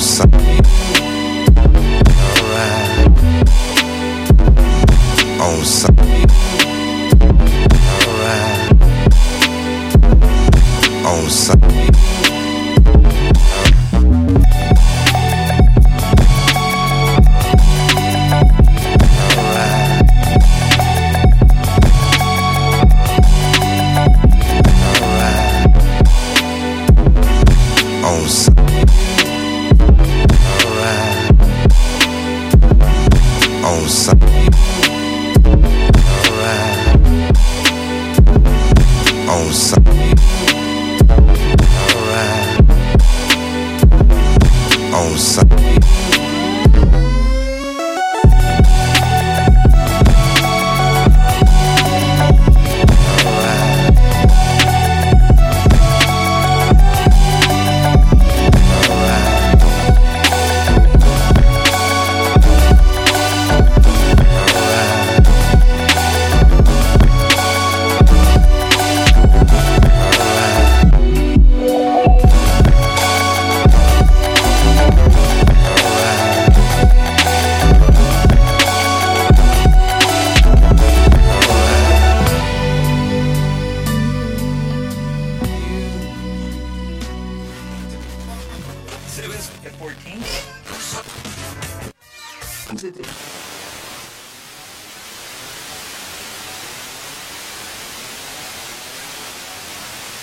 site. Alright. On site. on site. Right. On site. It was the 14th.